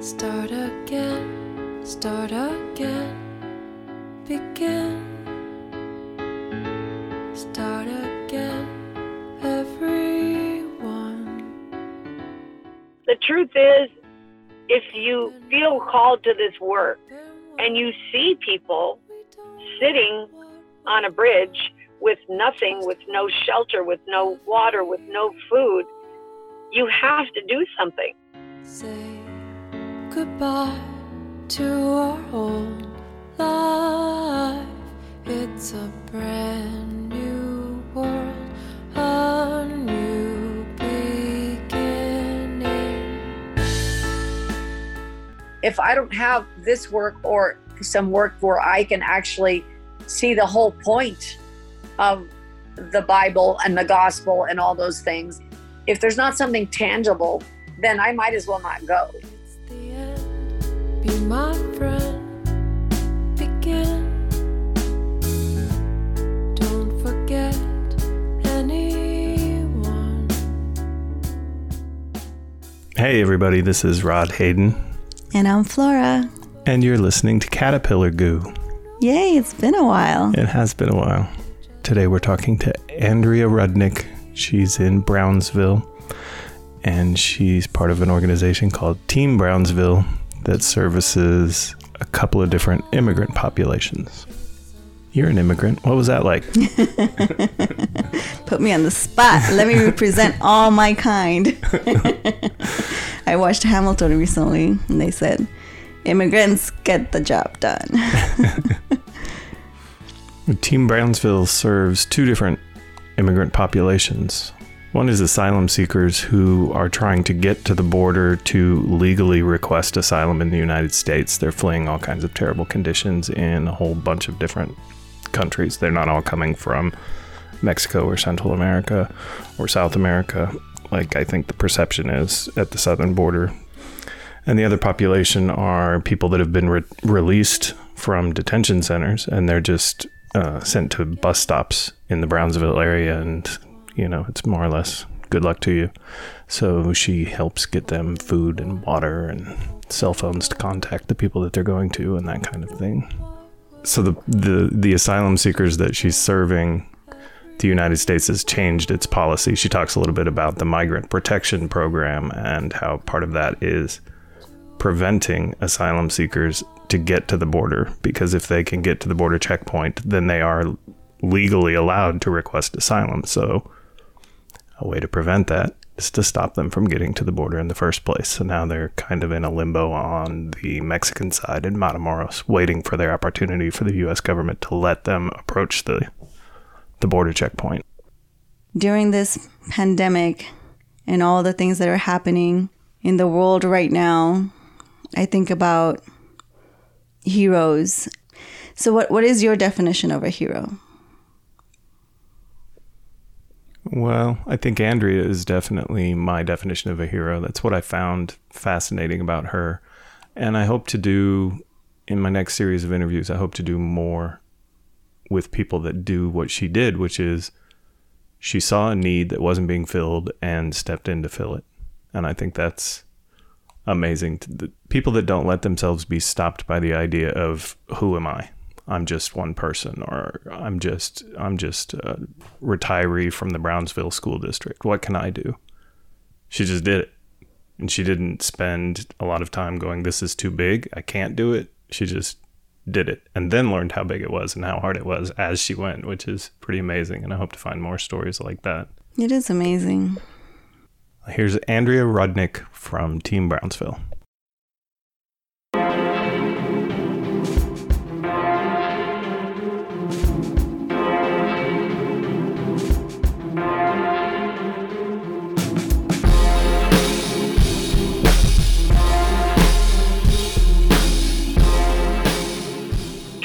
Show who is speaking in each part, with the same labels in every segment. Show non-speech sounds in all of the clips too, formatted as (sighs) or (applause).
Speaker 1: Start again, start again, begin. Start again, everyone.
Speaker 2: The truth is, if you feel called to this work and you see people sitting on a bridge with nothing, with no shelter, with no water, with no food, you have to do something.
Speaker 1: Say goodbye to our old life. It's a brand new world, a new beginning.
Speaker 3: if I don't have this work or some work where I can actually see the whole point of the Bible and the gospel and all those things, if there's not something tangible, then I might as well not go.
Speaker 1: My friend. Begin. Don't forget anyone.
Speaker 4: Hey, everybody, this is Rod Hayden,
Speaker 5: And I'm Flora.
Speaker 4: and you're listening to Caterpillar Goo.
Speaker 5: Yay, it's been a while.
Speaker 4: It has been a while. Today we're talking to Andrea Rudnik. She's in Brownsville, and she's part of an organization called Team Brownsville that services a couple of different immigrant populations. You're an immigrant. What was that like? (laughs)
Speaker 5: Put me on the spot. Let me represent all my kind. (laughs) I watched Hamilton recently and they said, immigrants get the job done. (laughs)
Speaker 4: Team Brownsville serves two different immigrant populations. One is asylum seekers who are trying to get to the border to legally request asylum in the United States. They're fleeing all kinds of terrible conditions in a whole bunch of different countries. They're not all coming from Mexico or Central America or South America, like I think the perception is at the southern border. And the other population are people that have been re- released from detention centers and they're just uh, sent to bus stops in the Brownsville area. And, you know, it's more or less good luck to you. So she helps get them food and water and cell phones to contact the people that they're going to and that kind of thing. So the, the, the asylum seekers that she's serving the United States has changed its policy. She talks a little bit about the migrant protection program and how part of that is preventing asylum seekers to get to the border because if they can get to the border checkpoint, then they are legally allowed to request asylum. So, a way to prevent that is to stop them from getting to the border in the first place. So now they're kind of in a limbo on the Mexican side in Matamoros, waiting for their opportunity for the U.S. government to let them approach the the border checkpoint.
Speaker 5: During this pandemic and all the things that are happening in the world right now, I think about heroes. So what, what is your definition of a hero?
Speaker 4: Well, I think Andrea is definitely my definition of a hero. That's what I found fascinating about her. And I hope to do in my next series of interviews, I hope to do more with people that do what she did, which is she saw a need that wasn't being filled and stepped in to fill it. And I think that's amazing. The people that don't let themselves be stopped by the idea of who am I? I'm just one person, or I'm just I'm just a retiree from the Brownsville school district. What can I do? She just did it, and she didn't spend a lot of time going, "This is too big. I can't do it." She just did it, and then learned how big it was and how hard it was as she went, which is pretty amazing. And I hope to find more stories like that.
Speaker 5: It is amazing.
Speaker 4: Here's Andrea Rudnik from Team Brownsville.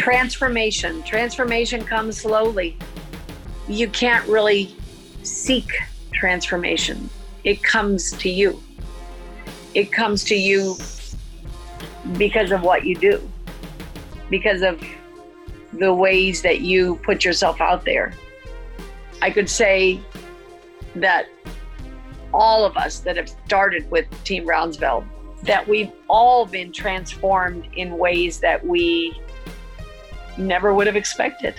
Speaker 3: Transformation. Transformation comes slowly. You can't really seek transformation, it comes to you. It comes to you because of what you do, because of the ways that you put yourself out there. I could say that all of us that have started with Team Brownsville, that we've all been transformed in ways that we never would have expected.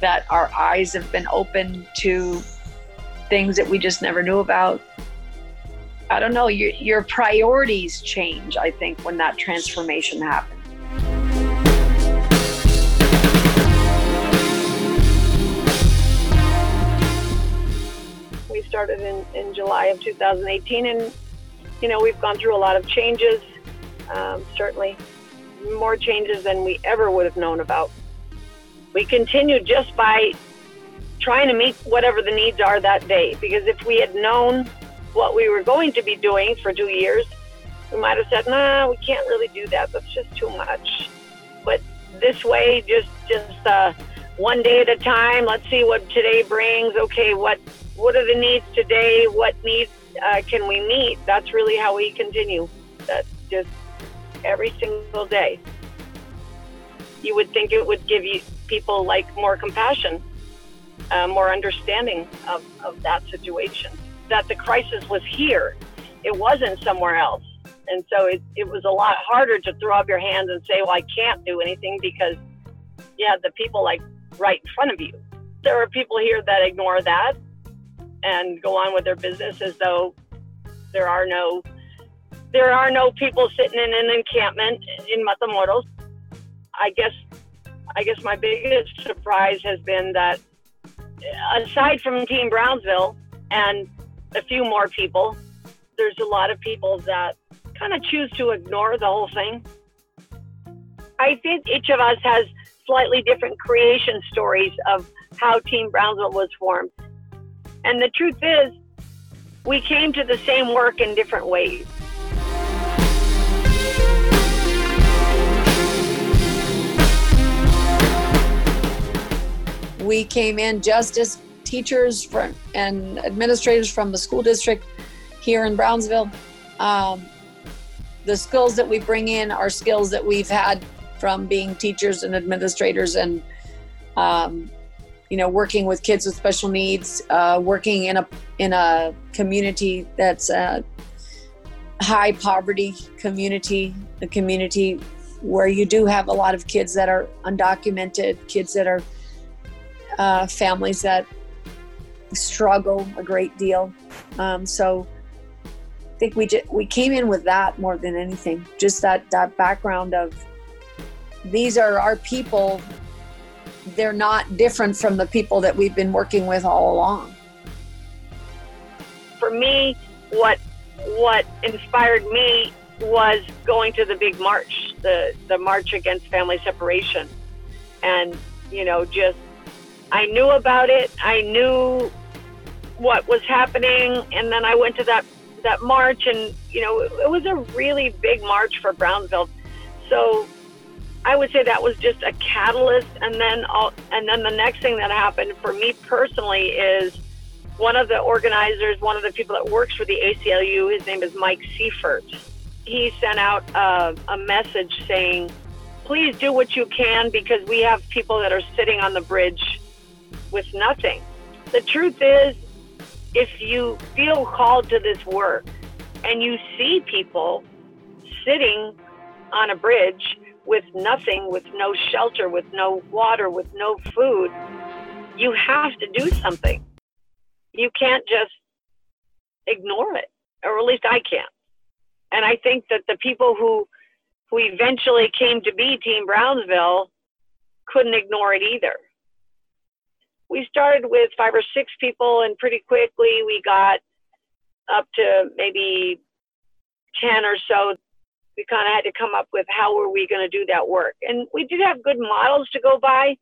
Speaker 3: That our eyes have been open to things that we just never knew about. I don't know, your, your priorities change, I think, when that transformation happens.
Speaker 2: We started in, in July of 2018, and you know we've gone through a lot of changes. Um, certainly, more changes than we ever would have known about. We continue just by trying to meet whatever the needs are that day. Because if we had known what we were going to be doing for two years, we might have said, "Nah, we can't really do that. That's just too much." But this way, just just uh, one day at a time. Let's see what today brings. Okay, what what are the needs today? What needs uh, can we meet? That's really how we continue. That's just every single day. You would think it would give you people like more compassion, uh, more understanding of, of that situation. That the crisis was here, it wasn't somewhere else. And so it, it was a lot harder to throw up your hands and say, well, I can't do anything because you had the people like right in front of you. There are people here that ignore that and go on with their business as though there are no there are no people sitting in an encampment in Matamoros. I guess I guess my biggest surprise has been that aside from Team Brownsville and a few more people, there's a lot of people that kind of choose to ignore the whole thing. I think each of us has slightly different creation stories of how Team Brownsville was formed. And the truth is, we came to the same work in different ways.
Speaker 3: We came in just as teachers and administrators from the school district here in Brownsville. Um, the skills that we bring in are skills that we've had from being teachers and administrators and um, you know working with kids with special needs uh, working in a in a community that's a high poverty community a community where you do have a lot of kids that are undocumented kids that are uh, families that struggle a great deal. Um, so I think we just, we came in with that more than anything. Just that that background of these are our people. They're not different from the people that we've been working with all along.
Speaker 2: For me, what what inspired me was going to the big march, the the march against family separation, and you know, just I knew about it. I knew what was happening, and then I went to that that march, and you know, it, it was a really big march for Brownsville. So I would say that was just a catalyst, and then all, and then the next thing that happened for me personally is one of the organizers, one of the people that works for the ACLU. His name is Mike Seifert. He sent out a, a message saying, "Please do what you can because we have people that are sitting on the bridge with nothing." The truth is, if you feel called to this work and you see people sitting on a bridge with nothing, with no shelter, with no water, with no food, you have to do something. You can't just ignore it, or at least I can't. And I think that the people who who eventually came to be Team Brownsville couldn't ignore it either. We started with five or six people, and pretty quickly we got up to maybe 10 or so we kind of had to come up with how were we going to do that work. And we did have good models to go by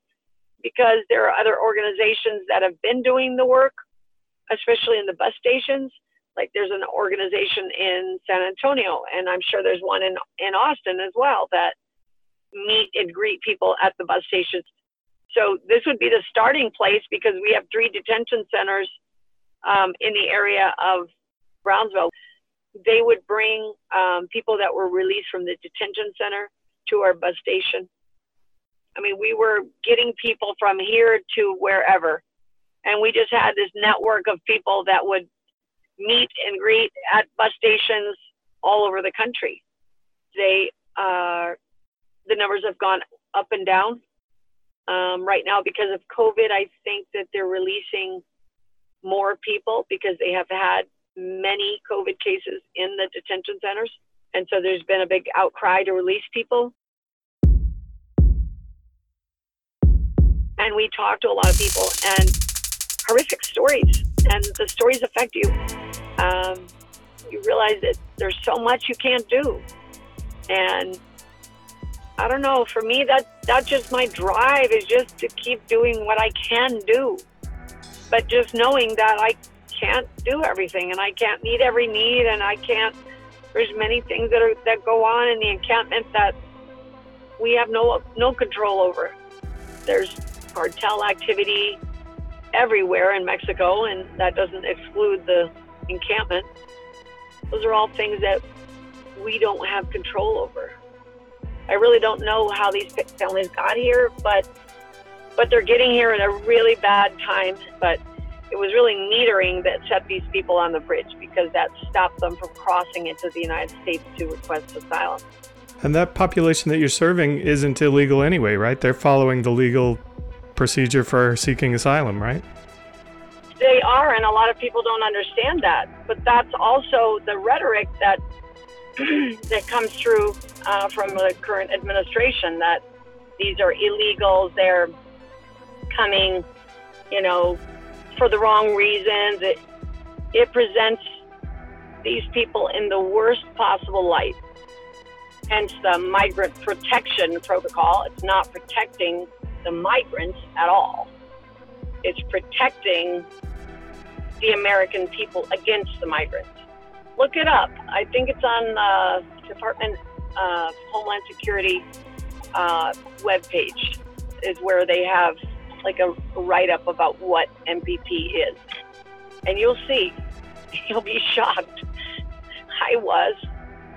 Speaker 2: because there are other organizations that have been doing the work, especially in the bus stations. Like there's an organization in San Antonio, and I'm sure there's one in, in Austin as well that meet and greet people at the bus stations. So this would be the starting place because we have three detention centers um, in the area of Brownsville they would bring um, people that were released from the detention center to our bus station. I mean, we were getting people from here to wherever. And we just had this network of people that would meet and greet at bus stations all over the country. They uh, the numbers have gone up and down. Um, right now, because of COVID, I think that they're releasing more people because they have had many COVID cases in the detention centers. And so there's been a big outcry to release people. And we talk to a lot of people and horrific stories, and the stories affect you. Um, you realize that there's so much you can't do. And I don't know, for me, that that's just my drive is just to keep doing what I can do. But just knowing that I can't do everything and I can't meet every need and I can't there's many things that are that go on in the encampment that we have no no control over. There's cartel activity everywhere in Mexico and that doesn't exclude the encampment. Those are all things that we don't have control over. I really don't know how these families got here, but but they're getting here at a really bad time. But it was really metering that set these people on the bridge because that stopped them from crossing into the United States to request asylum.
Speaker 4: And that population that you're serving isn't illegal anyway, right? They're following the legal procedure for seeking asylum, right?
Speaker 2: They are, and a lot of people don't understand that. But that's also the rhetoric that (clears throat) that comes through uh, from the current administration that these are illegals. They're coming, you know, for the wrong reasons. It, it presents these people in the worst possible light. Hence the migrant protection protocol. It's not protecting the migrants at all. It's protecting the American people against the migrants. Look it up. I think it's on the Department of Homeland Security uh, webpage is where they have like a write up about what MPP is. And you'll see, (laughs) you'll be shocked. I was.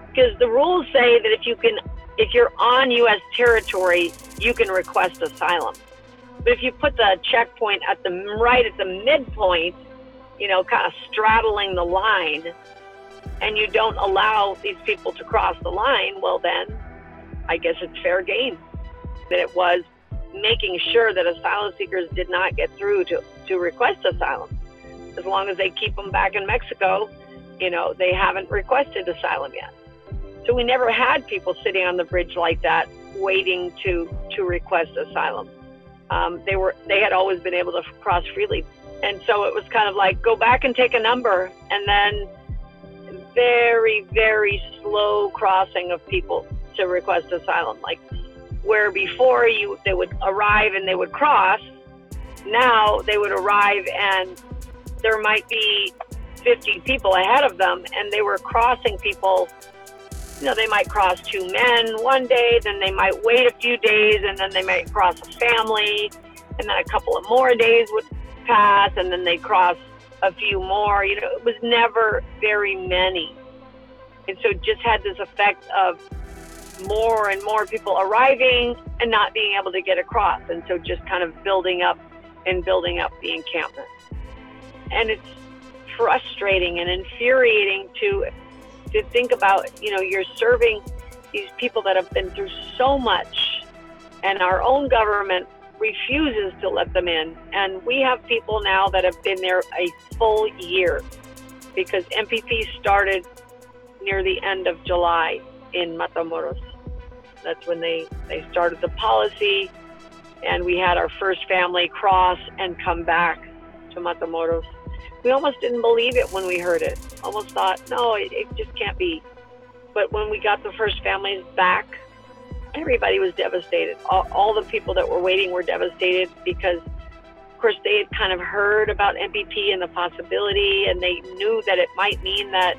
Speaker 2: Because the rules say that if you can, if you're on U.S. territory, you can request asylum. But if you put the checkpoint at the right at the midpoint, you know, kind of straddling the line, and you don't allow these people to cross the line, well, then I guess it's fair game. That it was making sure that asylum seekers did not get through to, to request asylum. As long as they keep them back in Mexico, you know, they haven't requested asylum yet. So we never had people sitting on the bridge like that waiting to, to request asylum. Um, they were they had always been able to cross freely, and so it was kind of like go back and take a number, and then very very slow crossing of people to request asylum. Like where before you they would arrive and they would cross, now they would arrive and there might be 50 people ahead of them and they were crossing people you know they might cross two men one day then they might wait a few days and then they might cross a family and then a couple of more days would pass and then they cross a few more you know it was never very many and so it just had this effect of more and more people arriving and not being able to get across. And so just kind of building up and building up the encampment. And it's frustrating and infuriating to to think about, you know, you're serving these people that have been through so much and our own government refuses to let them in. And we have people now that have been there a full year because MPP started near the end of July in Matamoros. That's when they, they started the policy, and we had our first family cross and come back to Matamoros. We almost didn't believe it when we heard it. Almost thought, no, it, it just can't be. But when we got the first families back, everybody was devastated. All, all the people that were waiting were devastated because, of course, they had kind of heard about MPP and the possibility, and they knew that it might mean that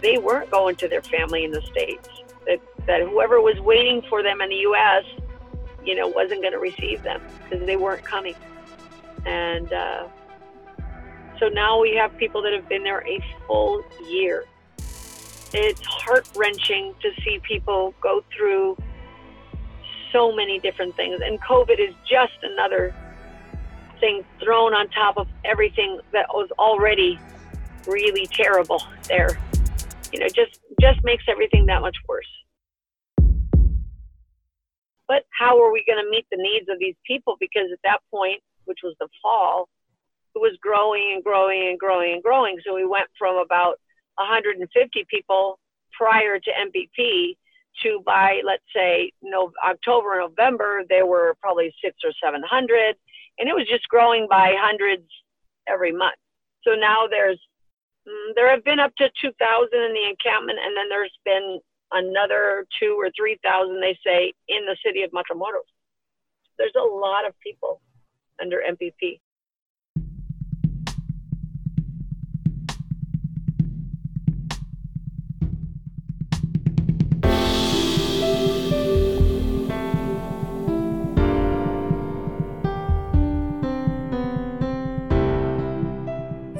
Speaker 2: they weren't going to their family in the States that, that whoever was waiting for them in the U.S., you know, wasn't going to receive them because they weren't coming. And uh, so now we have people that have been there a full year. It's heart wrenching to see people go through so many different things. And COVID is just another thing thrown on top of everything that was already really terrible there you know, just just makes everything that much worse. But how are we going to meet the needs of these people? Because at that point, which was the fall, it was growing and growing and growing and growing. So we went from about 150 people prior to MPP to by let's say no October November there were probably six or seven hundred, and it was just growing by hundreds every month. So now there's mm, there have been up to 2,000 in the encampment, and then there's been another two or 3,000, they say, in the city of Matamoros. There's a lot of people under MPP.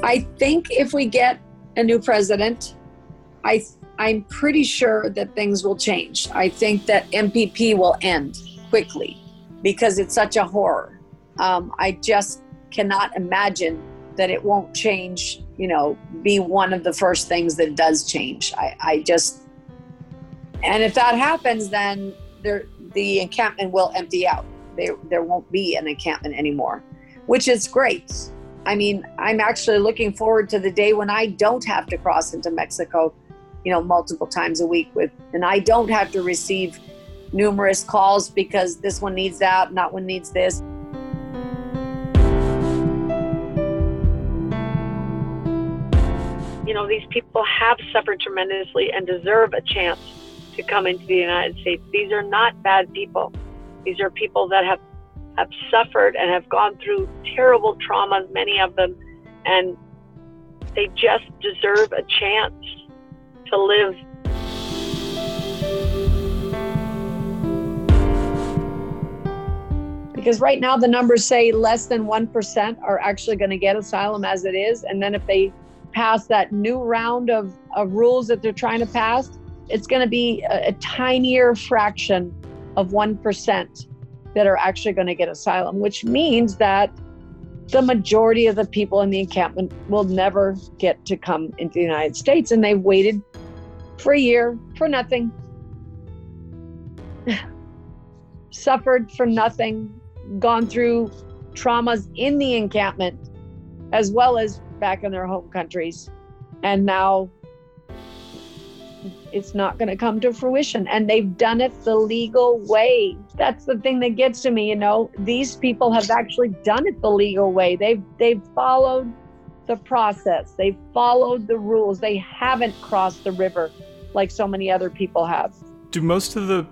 Speaker 3: I think if we get a new president, I I'm pretty sure that things will change. I think that MPP will end quickly because it's such a horror. Um, I just cannot imagine that it won't change. You know, be one of the first things that does change. I, I just, and if that happens, then there the encampment will empty out. There there won't be an encampment anymore, which is great I mean, I'm actually looking forward to the day when I don't have to cross into Mexico, you know, multiple times a week with, and I don't have to receive numerous calls because this one needs that, not one needs this.
Speaker 2: You know, these people have suffered tremendously and deserve a chance to come into the United States. These are not bad people. These are people that have have suffered and have gone through terrible traumas, many of them, and they just deserve a chance to live.
Speaker 3: Because right now the numbers say less than 1% are actually going to get asylum as it is. And then if they pass that new round of, of rules that they're trying to pass, it's going to be a, a tinier fraction of 1% that are actually going to get asylum, which means that the majority of the people in the encampment will never get to come into the United States. And they've waited for a year for nothing, (sighs) suffered for nothing, gone through traumas in the encampment as well as back in their home countries. And now it's not going to come to fruition. And they've done it the legal way. That's the thing that gets to me, you know. These people have actually done it the legal way. They've they've followed the process. They've followed the rules. They haven't crossed the river like so many other people have.
Speaker 4: Do most of the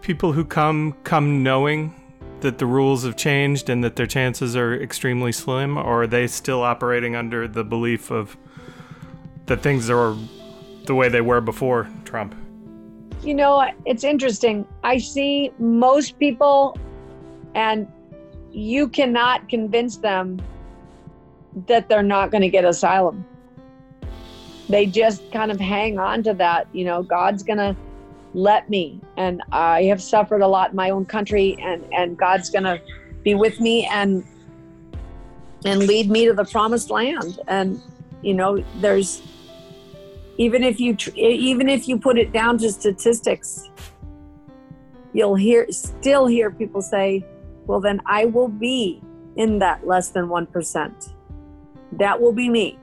Speaker 4: people who come come knowing that the rules have changed and that their chances are extremely slim or are they still operating under the belief of that things are the way they were before Trump?
Speaker 3: You know, it's interesting. I see most people, and you cannot convince them that they're not going to get asylum. They just kind of hang on to that. You know, God's going to let me. And I have suffered a lot in my own country, and, and God's going to be with me and and lead me to the promised land. And, you know, there's even if you even if you put it down to statistics you'll hear still hear people say well then i will be in that less than 1% that will be me.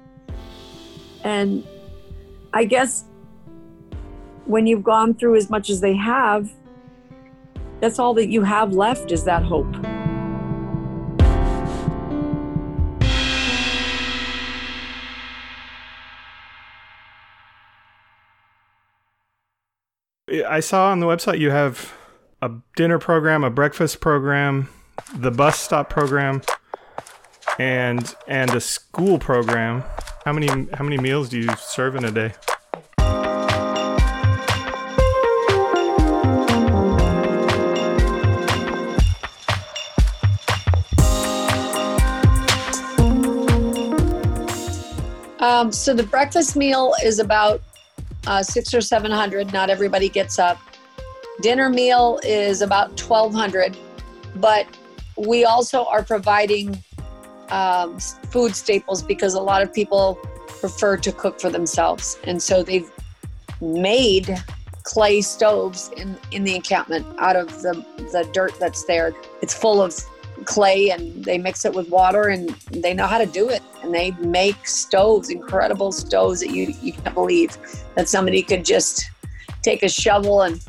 Speaker 3: And i guess when you've gone through as much as they have that's all that you have left is that hope
Speaker 4: I saw on the website you have a dinner program, a breakfast program, the bus stop program, and and a school program. How many how many meals do you serve in a day?
Speaker 3: Um, so the breakfast meal is about uh, six or seven hundred. Not everybody gets up. Dinner meal is about twelve hundred, but we also are providing um, food staples because a lot of people prefer to cook for themselves, and so they've made clay stoves in, in the encampment out of the, the dirt that's there. It's full of clay and they mix it with water and they know how to do it. And they make stoves, incredible stoves that you, you can't believe that somebody could just take a shovel and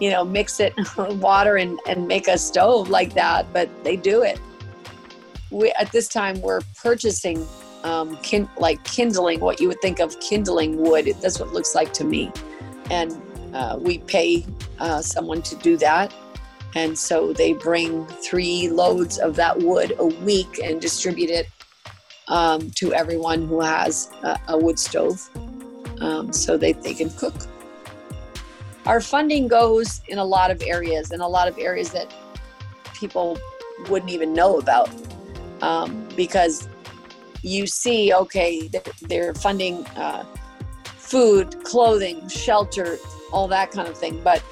Speaker 3: you know mix it (laughs) with water and, and make a stove like that but they do it. We at this time we're purchasing um, kin- like kindling what you would think of kindling wood. That's what it looks like to me. And uh, we pay uh, someone to do that and so they bring three loads of that wood a week and distribute it um, to everyone who has a, a wood stove um, so they, they can cook. Our funding goes in a lot of areas in a lot of areas that people wouldn't even know about um, because you see okay they're funding uh, food clothing shelter all that kind of thing but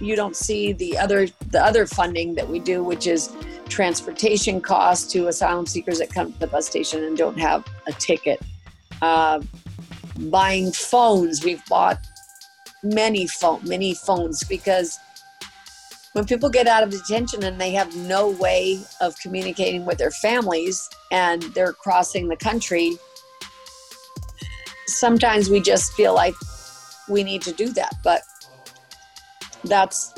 Speaker 3: you don't see the other the other funding that we do which is transportation costs to asylum seekers that come to the bus station and don't have a ticket. Uh, buying phones. We've bought many phone many phones because when people get out of detention and they have no way of communicating with their families and they're crossing the country sometimes we just feel like we need to do that. But that's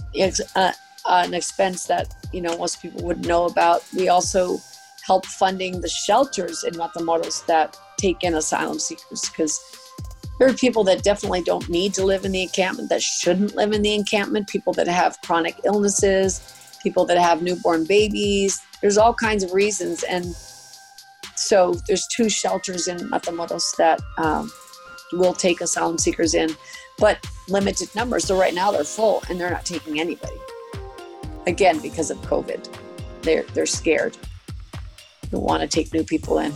Speaker 3: uh, an expense that you know most people would know about. We also help funding the shelters in matamoros that take in asylum seekers because there are people that definitely don't need to live in the encampment that shouldn't live in the encampment people that have chronic illnesses people that have newborn babies. There's all kinds of reasons and so there's two shelters in matamoros that um, will take asylum seekers in but limited numbers. So right now they're full and they're not taking anybody again because of covid they're they're scared they want to take new people in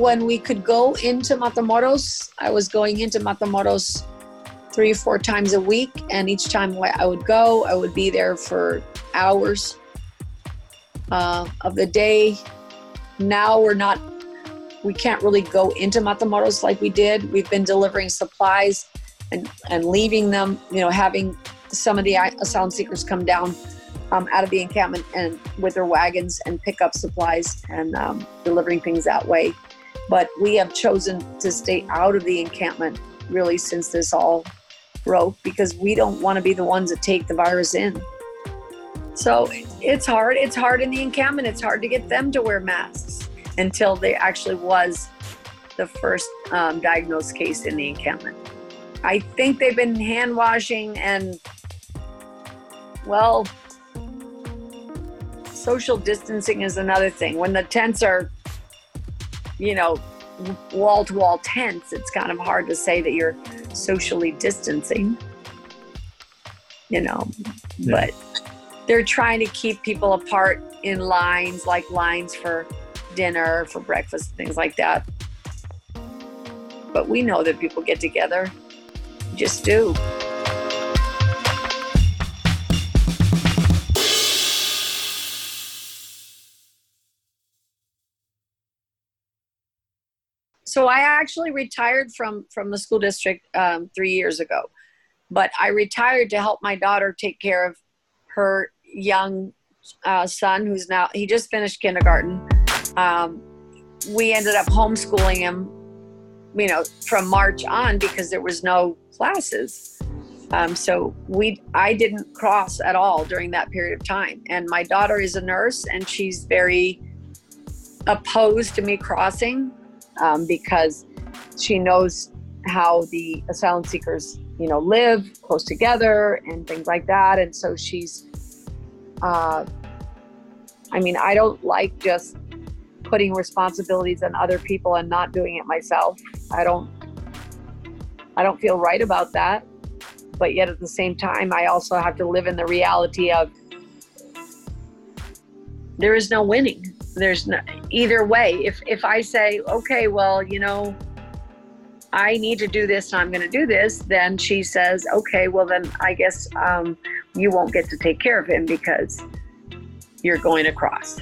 Speaker 3: when we could go into Matamoros, I was going into Matamoros three or four times a week. And each time I would go, I would be there for hours uh, of the day. Now we're not, we can't really go into Matamoros like we did. We've been delivering supplies and, and leaving them, you know, having some of the asylum seekers come down um, out of the encampment and with their wagons and pick up supplies and um, delivering things that way. But we have chosen to stay out of the encampment really since this all broke because we don't want to be the ones that take the virus in. So it's hard. It's hard in the encampment. It's hard to get them to wear masks until there actually was the first um, diagnosed case in the encampment. I think they've been hand washing and, well, social distancing is another thing. When the tents are you know, wall to wall tents, it's kind of hard to say that you're socially distancing, you know, yeah. but they're trying to keep people apart in lines, like lines for dinner, for breakfast, things like that. But we know that people get together, just do. so I actually retired from from the school district um, three years ago, but I retired to help my daughter take care of her young uh, son, who's now he just finished kindergarten. Um, we ended up homeschooling him, you know, from March on because there was no classes. Um, so we, I didn't cross at all during that period of time. And my daughter is a nurse, and she's very opposed to me crossing um, because she knows how the asylum seekers, you know, live close together and things like that. And so she's, uh, I mean, I don't like just putting responsibilities on other people and not doing it myself. I don't, I don't feel right about that. But yet at the same time, I also have to live in the reality of there is no winning there's no either way if if i say okay well you know i need to do this and i'm going to do this then she says okay well then i guess um, you won't get to take care of him because you're going across.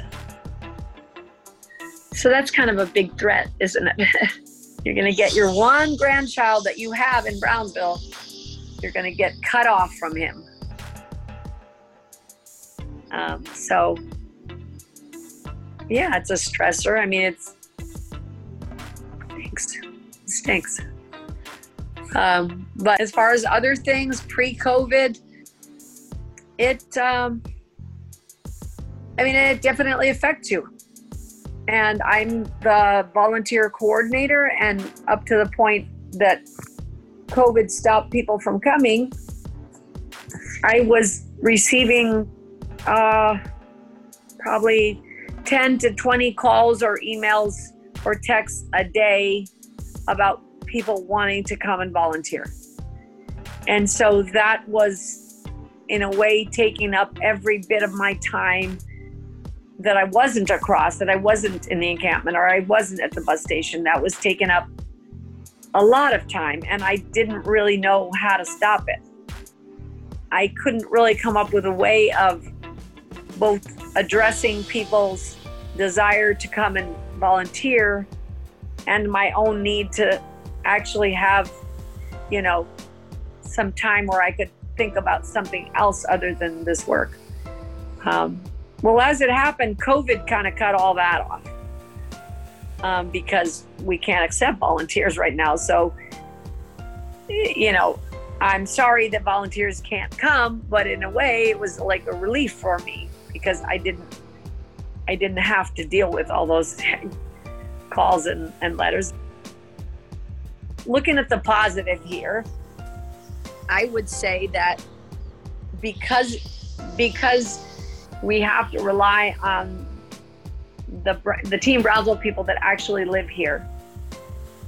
Speaker 3: So that's kind of a big threat, isn't it? (laughs) you're going to get your one grandchild that you have in Brownsville, you're going to get cut off from him. Um, so, yeah, it's a stressor. I mean, it's stinks. Stinks. Um, but as far as other things pre-COVID, it, um, I mean, it definitely affects you. And I'm the volunteer coordinator, and up to the point that COVID stopped people from coming, I was receiving uh, probably 10 to 20 calls or emails or texts a day about people wanting to come and volunteer. And so that was, in a way, taking up every bit of my time that I wasn't across, that I wasn't in the encampment or I wasn't at the bus station. That was taking up a lot of time, and I didn't really know how to stop it. I couldn't really come up with a way of both addressing people's desire to come and volunteer and my own need to actually have, you know, some time where I could think about something else other than this work. Um, well, as it happened, COVID kind of cut all that off um, because we can't accept volunteers right now. So, you know, I'm sorry that volunteers can't come, but in a way, it was like a relief for me because I didn't, I didn't have to deal with all those (laughs) calls and, and letters. Looking at the positive here, I would say that because because we have to rely on the the team Brownsville people that actually live here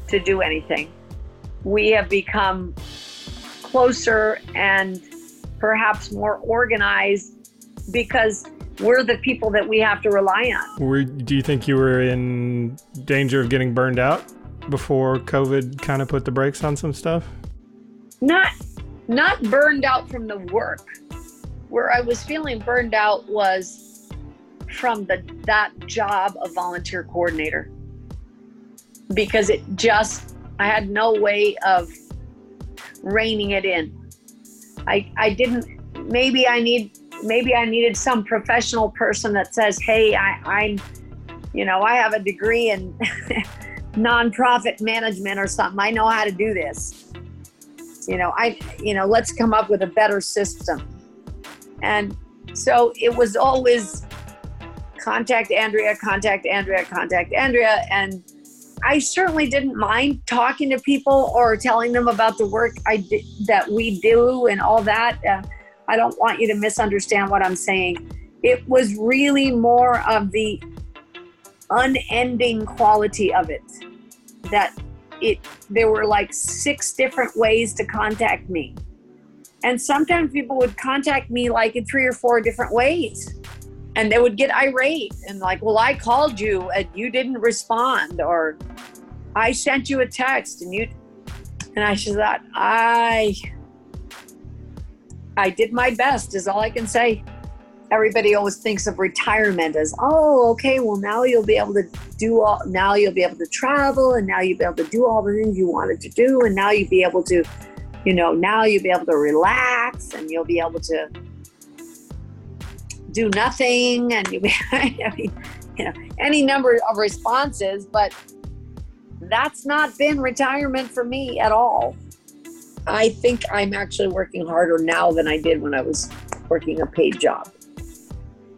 Speaker 3: to do anything. We have become closer and perhaps more organized because we're the people that we have to rely on.
Speaker 4: Were, do you think you were in danger of getting burned out before COVID kind of put the brakes on some stuff?
Speaker 3: Not not burned out from the work. Where I was feeling burned out was from the that job of volunteer coordinator. Because it just I had no way of reining it in. I I didn't maybe I need maybe I needed some professional person that says, "Hey, I, I'm, you know, I have a degree in (laughs) nonprofit management or something. I know how to do this. You know, I, you know, let's come up with a better system." And so it was always contact Andrea, contact Andrea, contact Andrea, and I certainly didn't mind talking to people or telling them about the work I did, that we do and all that. Uh, I don't want you to misunderstand what I'm saying. It was really more of the unending quality of it that it there were like six different ways to contact me. And sometimes people would contact me like in three or four different ways. And they would get irate and like, well, I called you and you didn't respond, or I sent you a text and you and I just thought, I I did my best, is all I can say. Everybody always thinks of retirement as, oh, okay, well, now you'll be able to do all, now you'll be able to travel, and now you'll be able to do all the things you wanted to do, and now you'll be able to, you know, now you'll be able to relax, and you'll be able to do nothing, and be, (laughs) I mean, you know, any number of responses, but that's not been retirement for me at all. I think I'm actually working harder now than I did when I was working a paid job.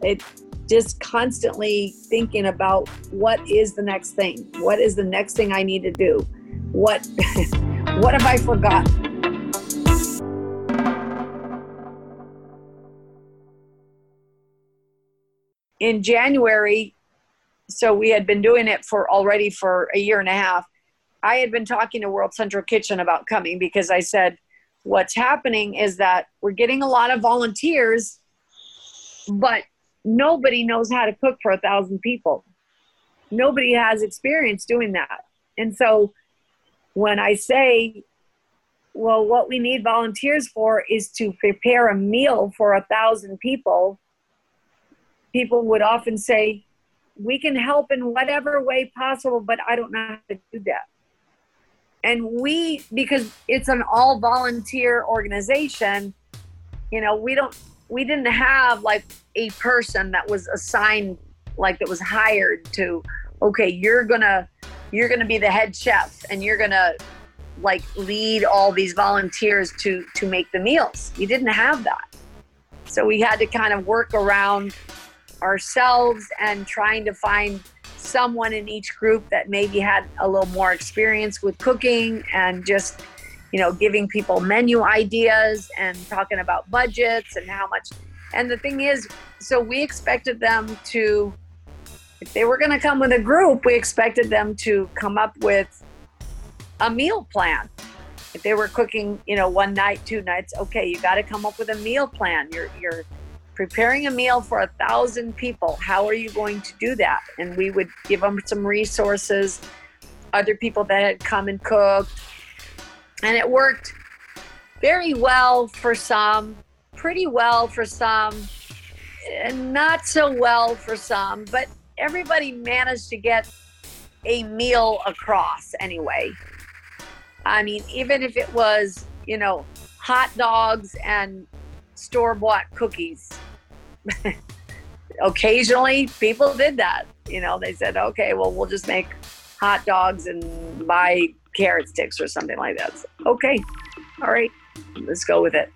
Speaker 3: It just constantly thinking about what is the next thing? What is the next thing I need to do? What (laughs) what have I forgotten? In January, so we had been doing it for already for a year and a half I had been talking to World Central Kitchen about coming because I said, what's happening is that we're getting a lot of volunteers, but nobody knows how to cook for a thousand people. Nobody has experience doing that. And so when I say well, what we need volunteers for is to prepare a meal for a thousand people. People would often say, we can help in whatever way possible, but I don't know how to do that. And we, because it's an all volunteer organization, you know, we don't, we didn't have like a person that was assigned, like that was hired to, okay, you're gonna, you're gonna be the head chef and you're gonna like lead all these volunteers to to make the meals. We didn't have that. So we had to kind of work around ourselves and trying to find someone in each group that maybe had a little more experience with cooking and just you know giving people menu ideas and talking about budgets and how much. And the thing is so we expected them to if they were going to come with a group we expected them to come up with a meal plan. If they were cooking you know one night two nights okay you got to come up with a meal plan. You're you're preparing a meal for a thousand people. How are you going to do that? And we would give them some resources. Other people that had come and cooked and it worked very well for some pretty well for some and not so well for some but everybody managed to get a meal across anyway i mean even if it was you know hot dogs and store bought cookies. (laughs) Occasionally, people did that. You know, they said, okay, well, we'll just make hot dogs and buy carrot sticks or something like that. So, okay, all right, let's go with it.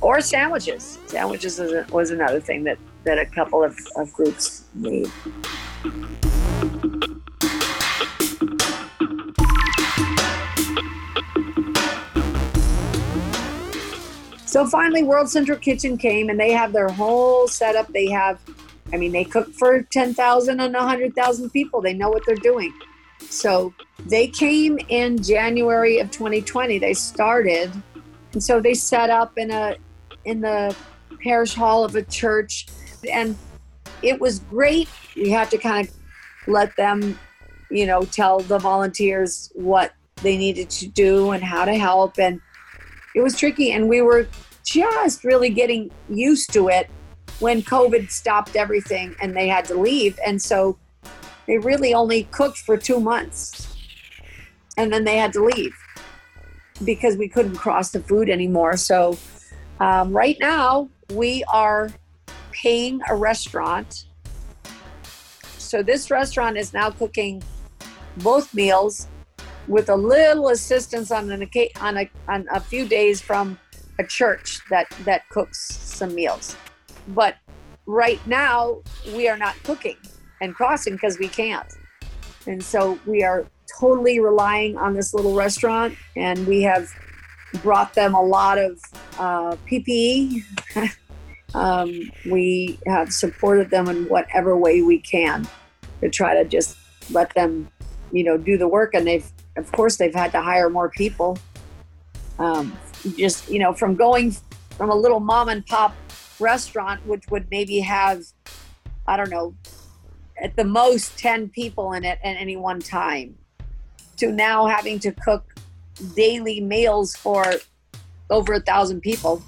Speaker 3: Or sandwiches. Sandwiches was another thing that, that a couple of, of groups made. So finally, World Central Kitchen came and they have their whole setup. They have, I mean, they cook for 10,000 and 100,000 people. They know what they're doing. So they came in January of 2020. They started. And so they set up in a in the parish hall of a church and it was great. We had to kind of let them, you know, tell the volunteers what they needed to do and how to help and it was tricky and we were just really getting used to it when covid stopped everything and they had to leave and so they really only cooked for two months. And then they had to leave because we couldn't cross the food anymore. So um, right now we are paying a restaurant. So this restaurant is now cooking both meals with a little assistance on an on a on a few days from a church that that cooks some meals. But right now we are not cooking and crossing because we can't. And so we are totally relying on this little restaurant and we have brought them a lot of uh, PPE. (laughs) um, we have supported them in whatever way we can to try to just let them, you know, do the work. And they've of course, they've had to hire more people. Um, just, you know, from going from a little mom and pop restaurant, which would maybe have, I don't know, at the most 10 people in it at any one time, to now having to cook daily meals for over a thousand people.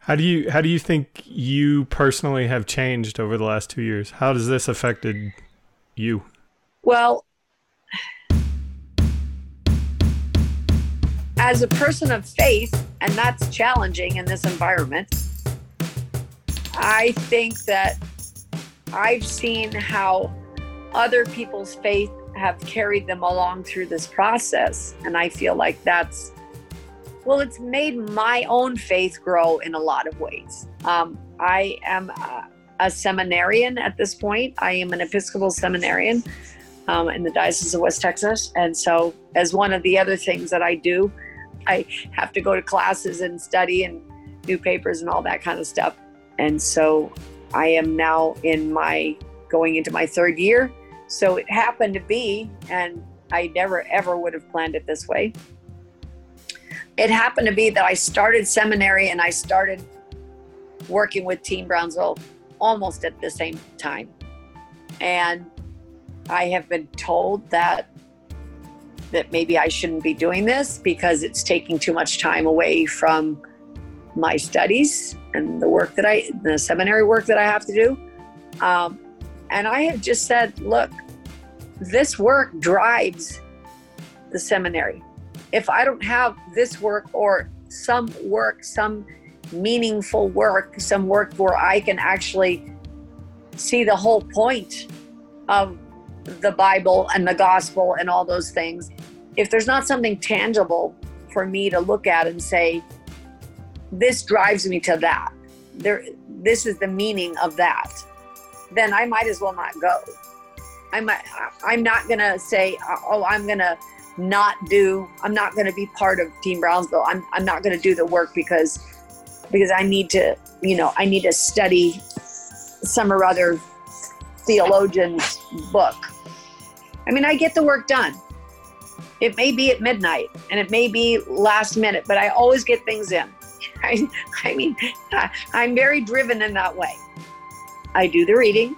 Speaker 4: How do you how do you think you personally have changed over the last two years? How does this affected you?
Speaker 3: Well, as a person of faith, and that's challenging in this environment, I think that I've seen how other people's faith have carried them along through this process. And I feel like that's well, it's made my own faith grow in a lot of ways. Um, I am a, a, seminarian at this point. I am an Episcopal seminarian um, in the Diocese of West Texas. And so, as one of the other things that I do, I have to go to classes and study and do papers and all that kind of stuff. And so, I am now in my going into my third year. So, it happened to be, and I never ever would have planned it this way it happened to be that I started seminary and I started working with Team Brownsville almost at the same time. And I have been told that that maybe I shouldn't be doing this because it's taking too much time away from my studies and the work that I, the seminary work that I have to do. Um, and I have just said, look, this work drives the seminary. If I don't have this work or some work, some meaningful work, some work where I can actually see the whole point of the Bible and the gospel and all those things, if there's not something tangible for me to look at and say, this drives me to that, there, this is the meaning of that, then I might as well not go. I might, I'm not gonna say, uh, oh, I'm gonna not do, I'm not gonna be part of Team Brownsville. I'm, I'm not gonna do the work because, because I need to, you know, I need to study some or other theologian's book. I mean, I get the work done. It may be at midnight and it may be last minute, but I always get things in. (laughs) I, I mean, I'm very driven in that way. I do the reading,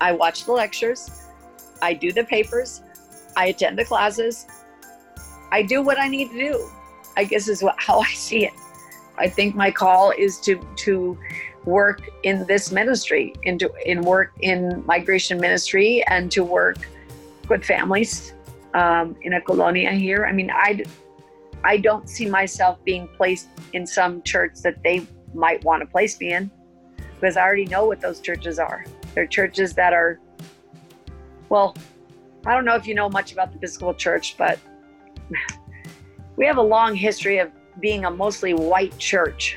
Speaker 3: I watch the lectures, I do the papers, I attend the classes, I do what I need to do. I guess is what, (laughs) how I see it. I think my call is to to work in this ministry, into in work in migration ministry, and to work with families um, in a colonia here. I mean, I I don't see myself being placed in some church that they might want to place me in because I already know what those churches are. They're churches that are, well, I don't know if you know much about the Episcopal Church, but (laughs) we have a long history of being a mostly white church.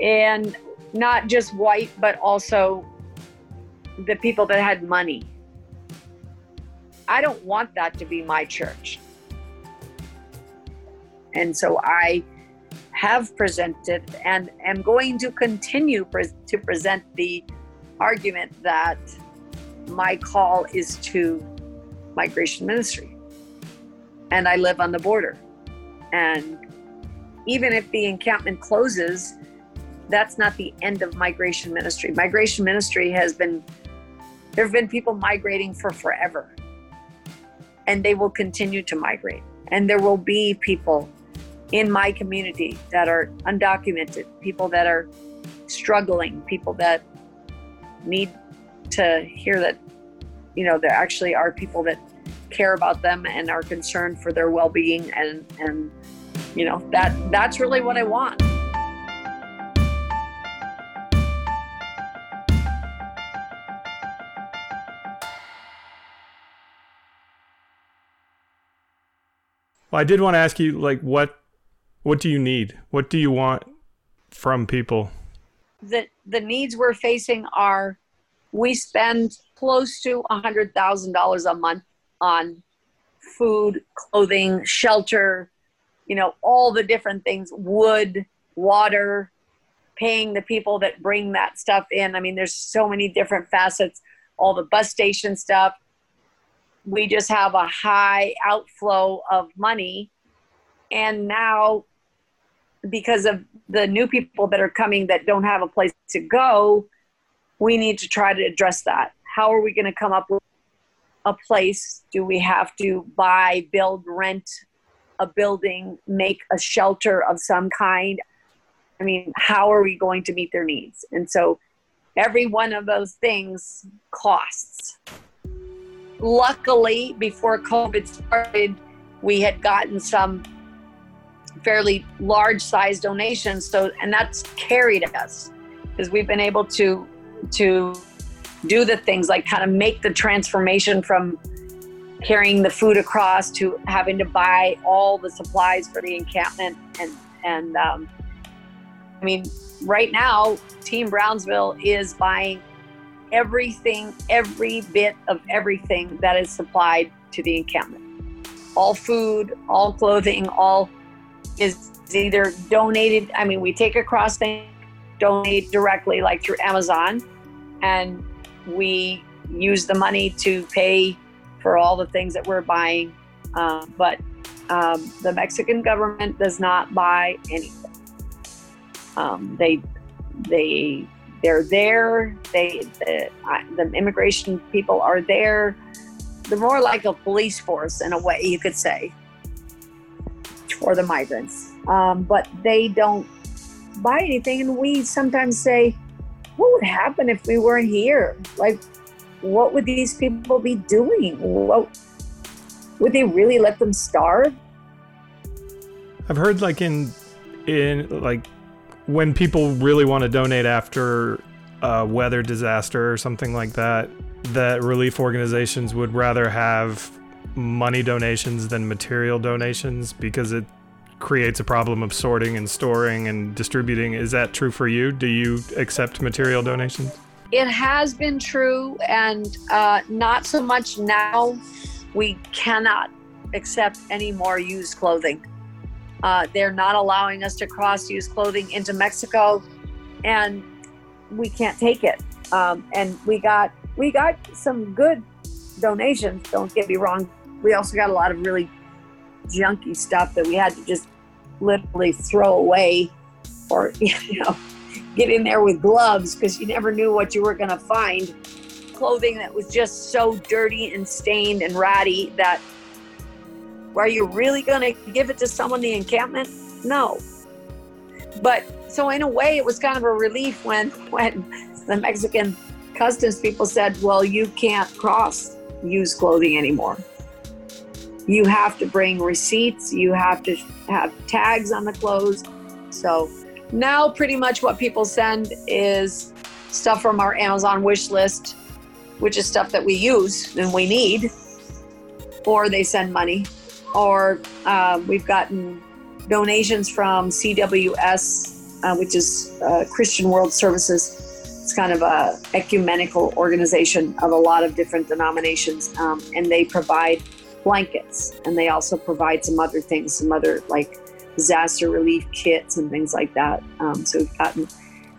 Speaker 3: And not just white, but also the people that had money. I don't want that to be my church. And so I have presented and am going to continue pre- to present the argument that my call is to migration ministry. And I live on the border. And even if the encampment closes, that's not the end of migration ministry. Migration ministry has been, there have been people migrating for forever. And they will continue to migrate. And there will be people in my community that are undocumented, people that are struggling, people that need to hear that, you know, there actually are people that care about them and are concerned for their well-being and and you know that that's really what I want.
Speaker 4: Well, I did want to ask you, like, what what do you need? What do you want from people?
Speaker 3: The the needs we're facing are we spend close to a hundred thousand dollars a month on food, clothing, shelter, you know, all the different things, wood, water, paying the people that bring that stuff in. I mean, there's so many different facets, all the bus station stuff. We just have a high outflow of money. And now, because of the new people that are coming that don't have a place to go, we need to try to address that. How are we going to come up with a place? Do we have to buy, build, rent a building, make a shelter of some kind? I mean, how are we going to meet their needs? And so every one of those things costs. Luckily, before COVID started, we had gotten some fairly large size donations so and that's carried us because we've been able to to do the things like kind of make the transformation from carrying the food across to having to buy all the supplies for the encampment and and um, I mean right now Team Brownsville is buying everything every bit of everything that is supplied to the encampment all food all clothing all is either donated I mean we take a cross thing donate directly like through Amazon and we use the money to pay for all the things that we're buying. Uh, but um, the Mexican government does not buy anything. Um, they they they're there. They the, the immigration people are there. They're more like a police force in a way, you could say, for the migrants. Um, but they don't buy anything, and we sometimes say, "What would happen if we weren't here? Like, what would these people be doing? What would they really let them starve?"
Speaker 4: I've heard like in in like when people really want to donate after a weather disaster or something like that, that relief organizations would rather have money donations than material donations because it creates a problem of sorting and storing and distributing. Is that true for you? Do you accept material donations?
Speaker 3: It has been true, and uh, not so much now. We cannot accept any more used clothing. Uh, they're not allowing us to cross use clothing into Mexico, and we can't take it. Um, and we got we got some good donations. Don't get me wrong. We also got a lot of really junky stuff that we had to just literally throw away, or (laughs) you know, get in there with gloves because you never knew what you were going to find. Clothing that was just so dirty and stained and ratty that are you really going to give it to someone in the encampment? No. But so in a way, it was kind of a relief when (laughs) when the Mexican customs people said, "Well, you can't cross used clothing anymore. You have to bring receipts. You have to have tags on the clothes." So now, pretty much what people send is stuff from our Amazon wish list, which is stuff that we use and we need, or they send money or uh, we've gotten donations from CWS, uh, which is uh, Christian World Services. It's kind of a ecumenical organization of a lot of different denominations, um, and they provide blankets, and they also provide some other things, some other like disaster relief kits and things like that. Um, so we've gotten,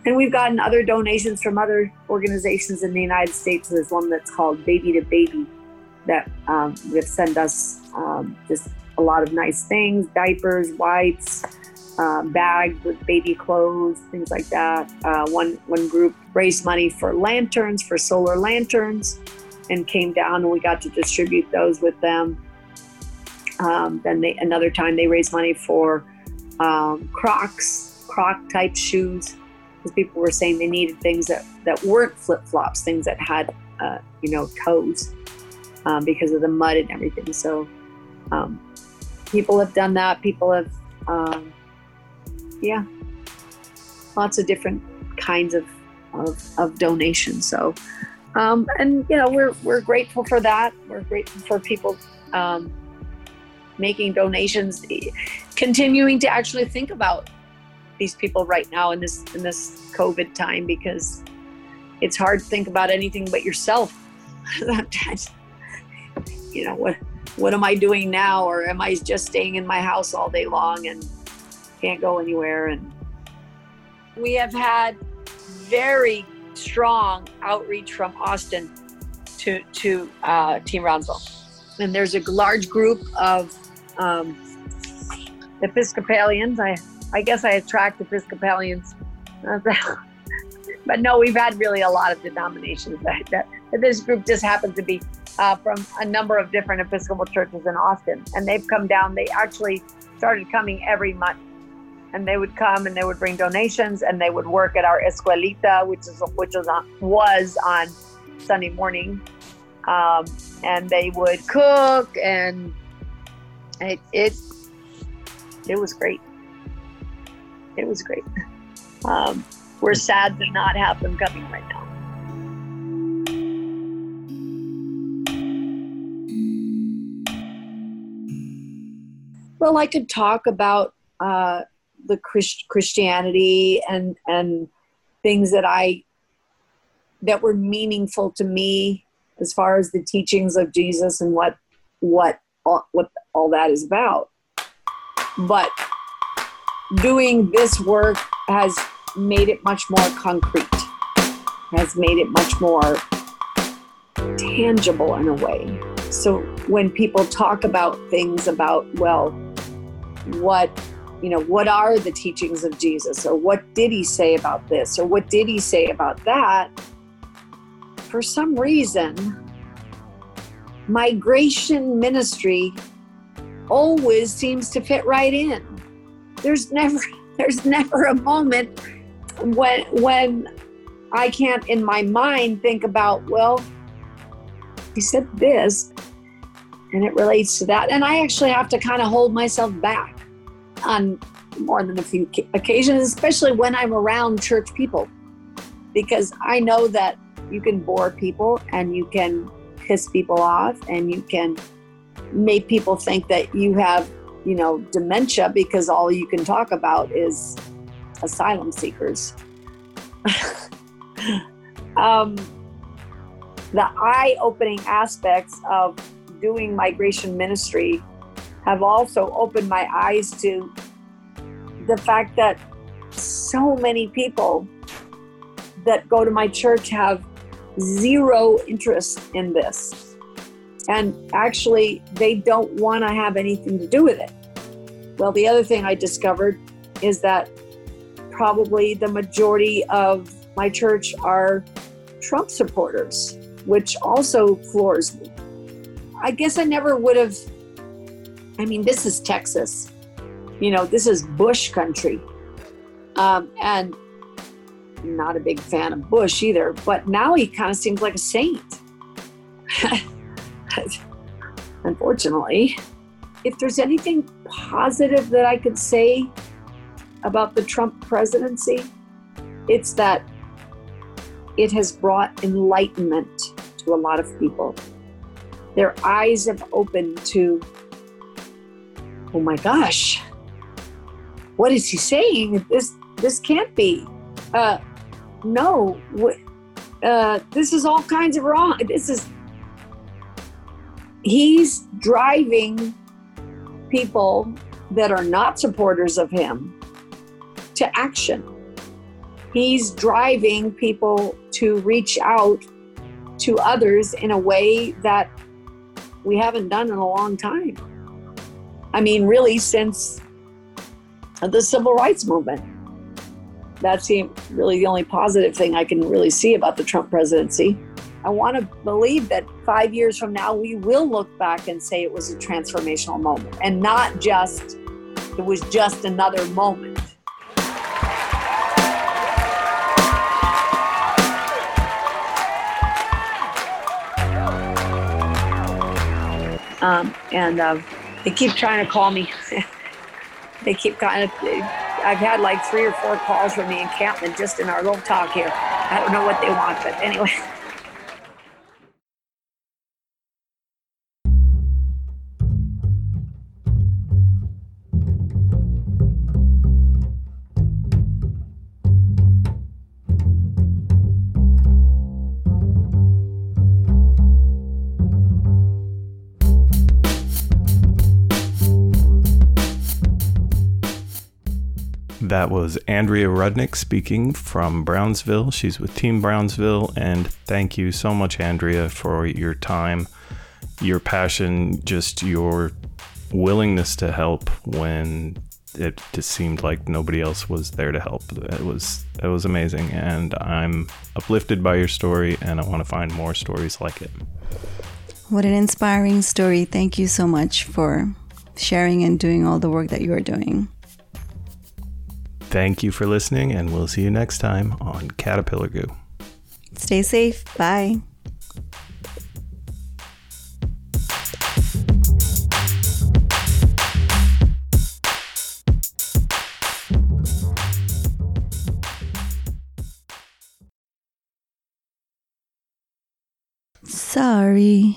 Speaker 3: and we've gotten other donations from other organizations in the United States. There's one that's called Baby to Baby that um, would send us um, just a lot of nice things diapers, wipes, uh, bags with baby clothes, things like that. Uh, one, one group raised money for lanterns, for solar lanterns, and came down and we got to distribute those with them. Um, then they, another time they raised money for um, Crocs, Croc type shoes, because people were saying they needed things that, that weren't flip flops, things that had, uh, you know, toes um, because of the mud and everything. So um, people have done that. People have, um, yeah, lots of different kinds of of, of donations. So, um, and you know, we're we're grateful for that. We're grateful for people um, making donations, continuing to actually think about these people right now in this in this COVID time because it's hard to think about anything but yourself (laughs) sometimes you know what what am I doing now? Or am I just staying in my house all day long and can't go anywhere? And we have had very strong outreach from Austin to to uh, Team Brownsville and there's a large group of um, Episcopalians. I I guess I attract Episcopalians (laughs) but no we've had really a lot of denominations that, that this group just happens to be uh, from a number of different Episcopal churches in Austin. And they've come down, they actually started coming every month. And they would come and they would bring donations and they would work at our escuelita, which is which was on, was on Sunday morning. Um, and they would cook and it, it it was great. It was great. Um, we're sad to not have them coming right now. Well, I could talk about uh, the Christ- Christianity and and things that I that were meaningful to me as far as the teachings of Jesus and what what all, what all that is about. But doing this work has made it much more concrete, has made it much more tangible in a way. So when people talk about things about, well, what you know, what are the teachings of Jesus? Or what did he say about this? Or what did he say about that? For some reason, migration ministry always seems to fit right in. There's never (laughs) there's never a moment when when I can't in my mind think about, well, he said this and it relates to that. And I actually have to kind of hold myself back on more than a few occasions, especially when I'm around church people, because I know that you can bore people and you can piss people off and you can make people think that you have, you know, dementia because all you can talk about is asylum seekers. (laughs) um, the eye opening aspects of doing migration ministry have also opened my eyes to the fact that so many people that go to my church have zero interest in this. And actually, they don't want to have anything to do with it. Well, the other thing I discovered is that probably the majority of my church are Trump supporters, which also floors me. I guess I never would have. I mean, this is Texas. You know, this is Bush country. Um, and not a big fan of Bush either, but now he kind of seems like a saint. (laughs) Unfortunately, if there's anything positive that I could say about the Trump presidency, it's that it has brought enlightenment to a lot of people their eyes have opened to, oh my gosh, what is he saying? This this can't be. Uh, no, uh, this is all kinds of wrong. This is he's driving people that are not supporters of him to action. He's driving people to reach out to others in a way that we haven't done in a long time. I mean, really, since the civil rights movement. That's the, really the only positive thing I can really see about the Trump presidency. I want to believe that five years from now, we will look back and say it was a transformational moment and not just, it was just another moment. Um, and uh, they keep trying to call me. (laughs) they keep kind of, I've had like three or four calls from the encampment just in our little talk here. I don't know what they want, but anyway. (laughs)
Speaker 4: That was Andrea Rudnik speaking from Brownsville. She's with Team Brownsville. And thank you so much, Andrea, for your time, your passion, just your willingness to help when it just seemed like nobody else was there to help. It was it was amazing, and I'm uplifted by your story, and I want to find more stories like it.
Speaker 5: What an inspiring story! Thank you so much for sharing and doing all the work that you are doing.
Speaker 4: Thank you for listening, and we'll see you next time on Caterpillar Goo.
Speaker 5: Stay safe. Bye. Sorry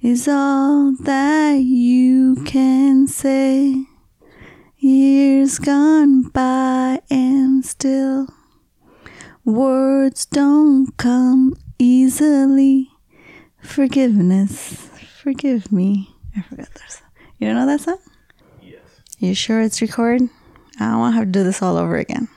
Speaker 5: is all that you can say. Years gone by and still words don't come easily. Forgiveness, forgive me. I forgot that song. You don't know that song? Yes. You sure it's recorded? I don't want to have to do this all over again.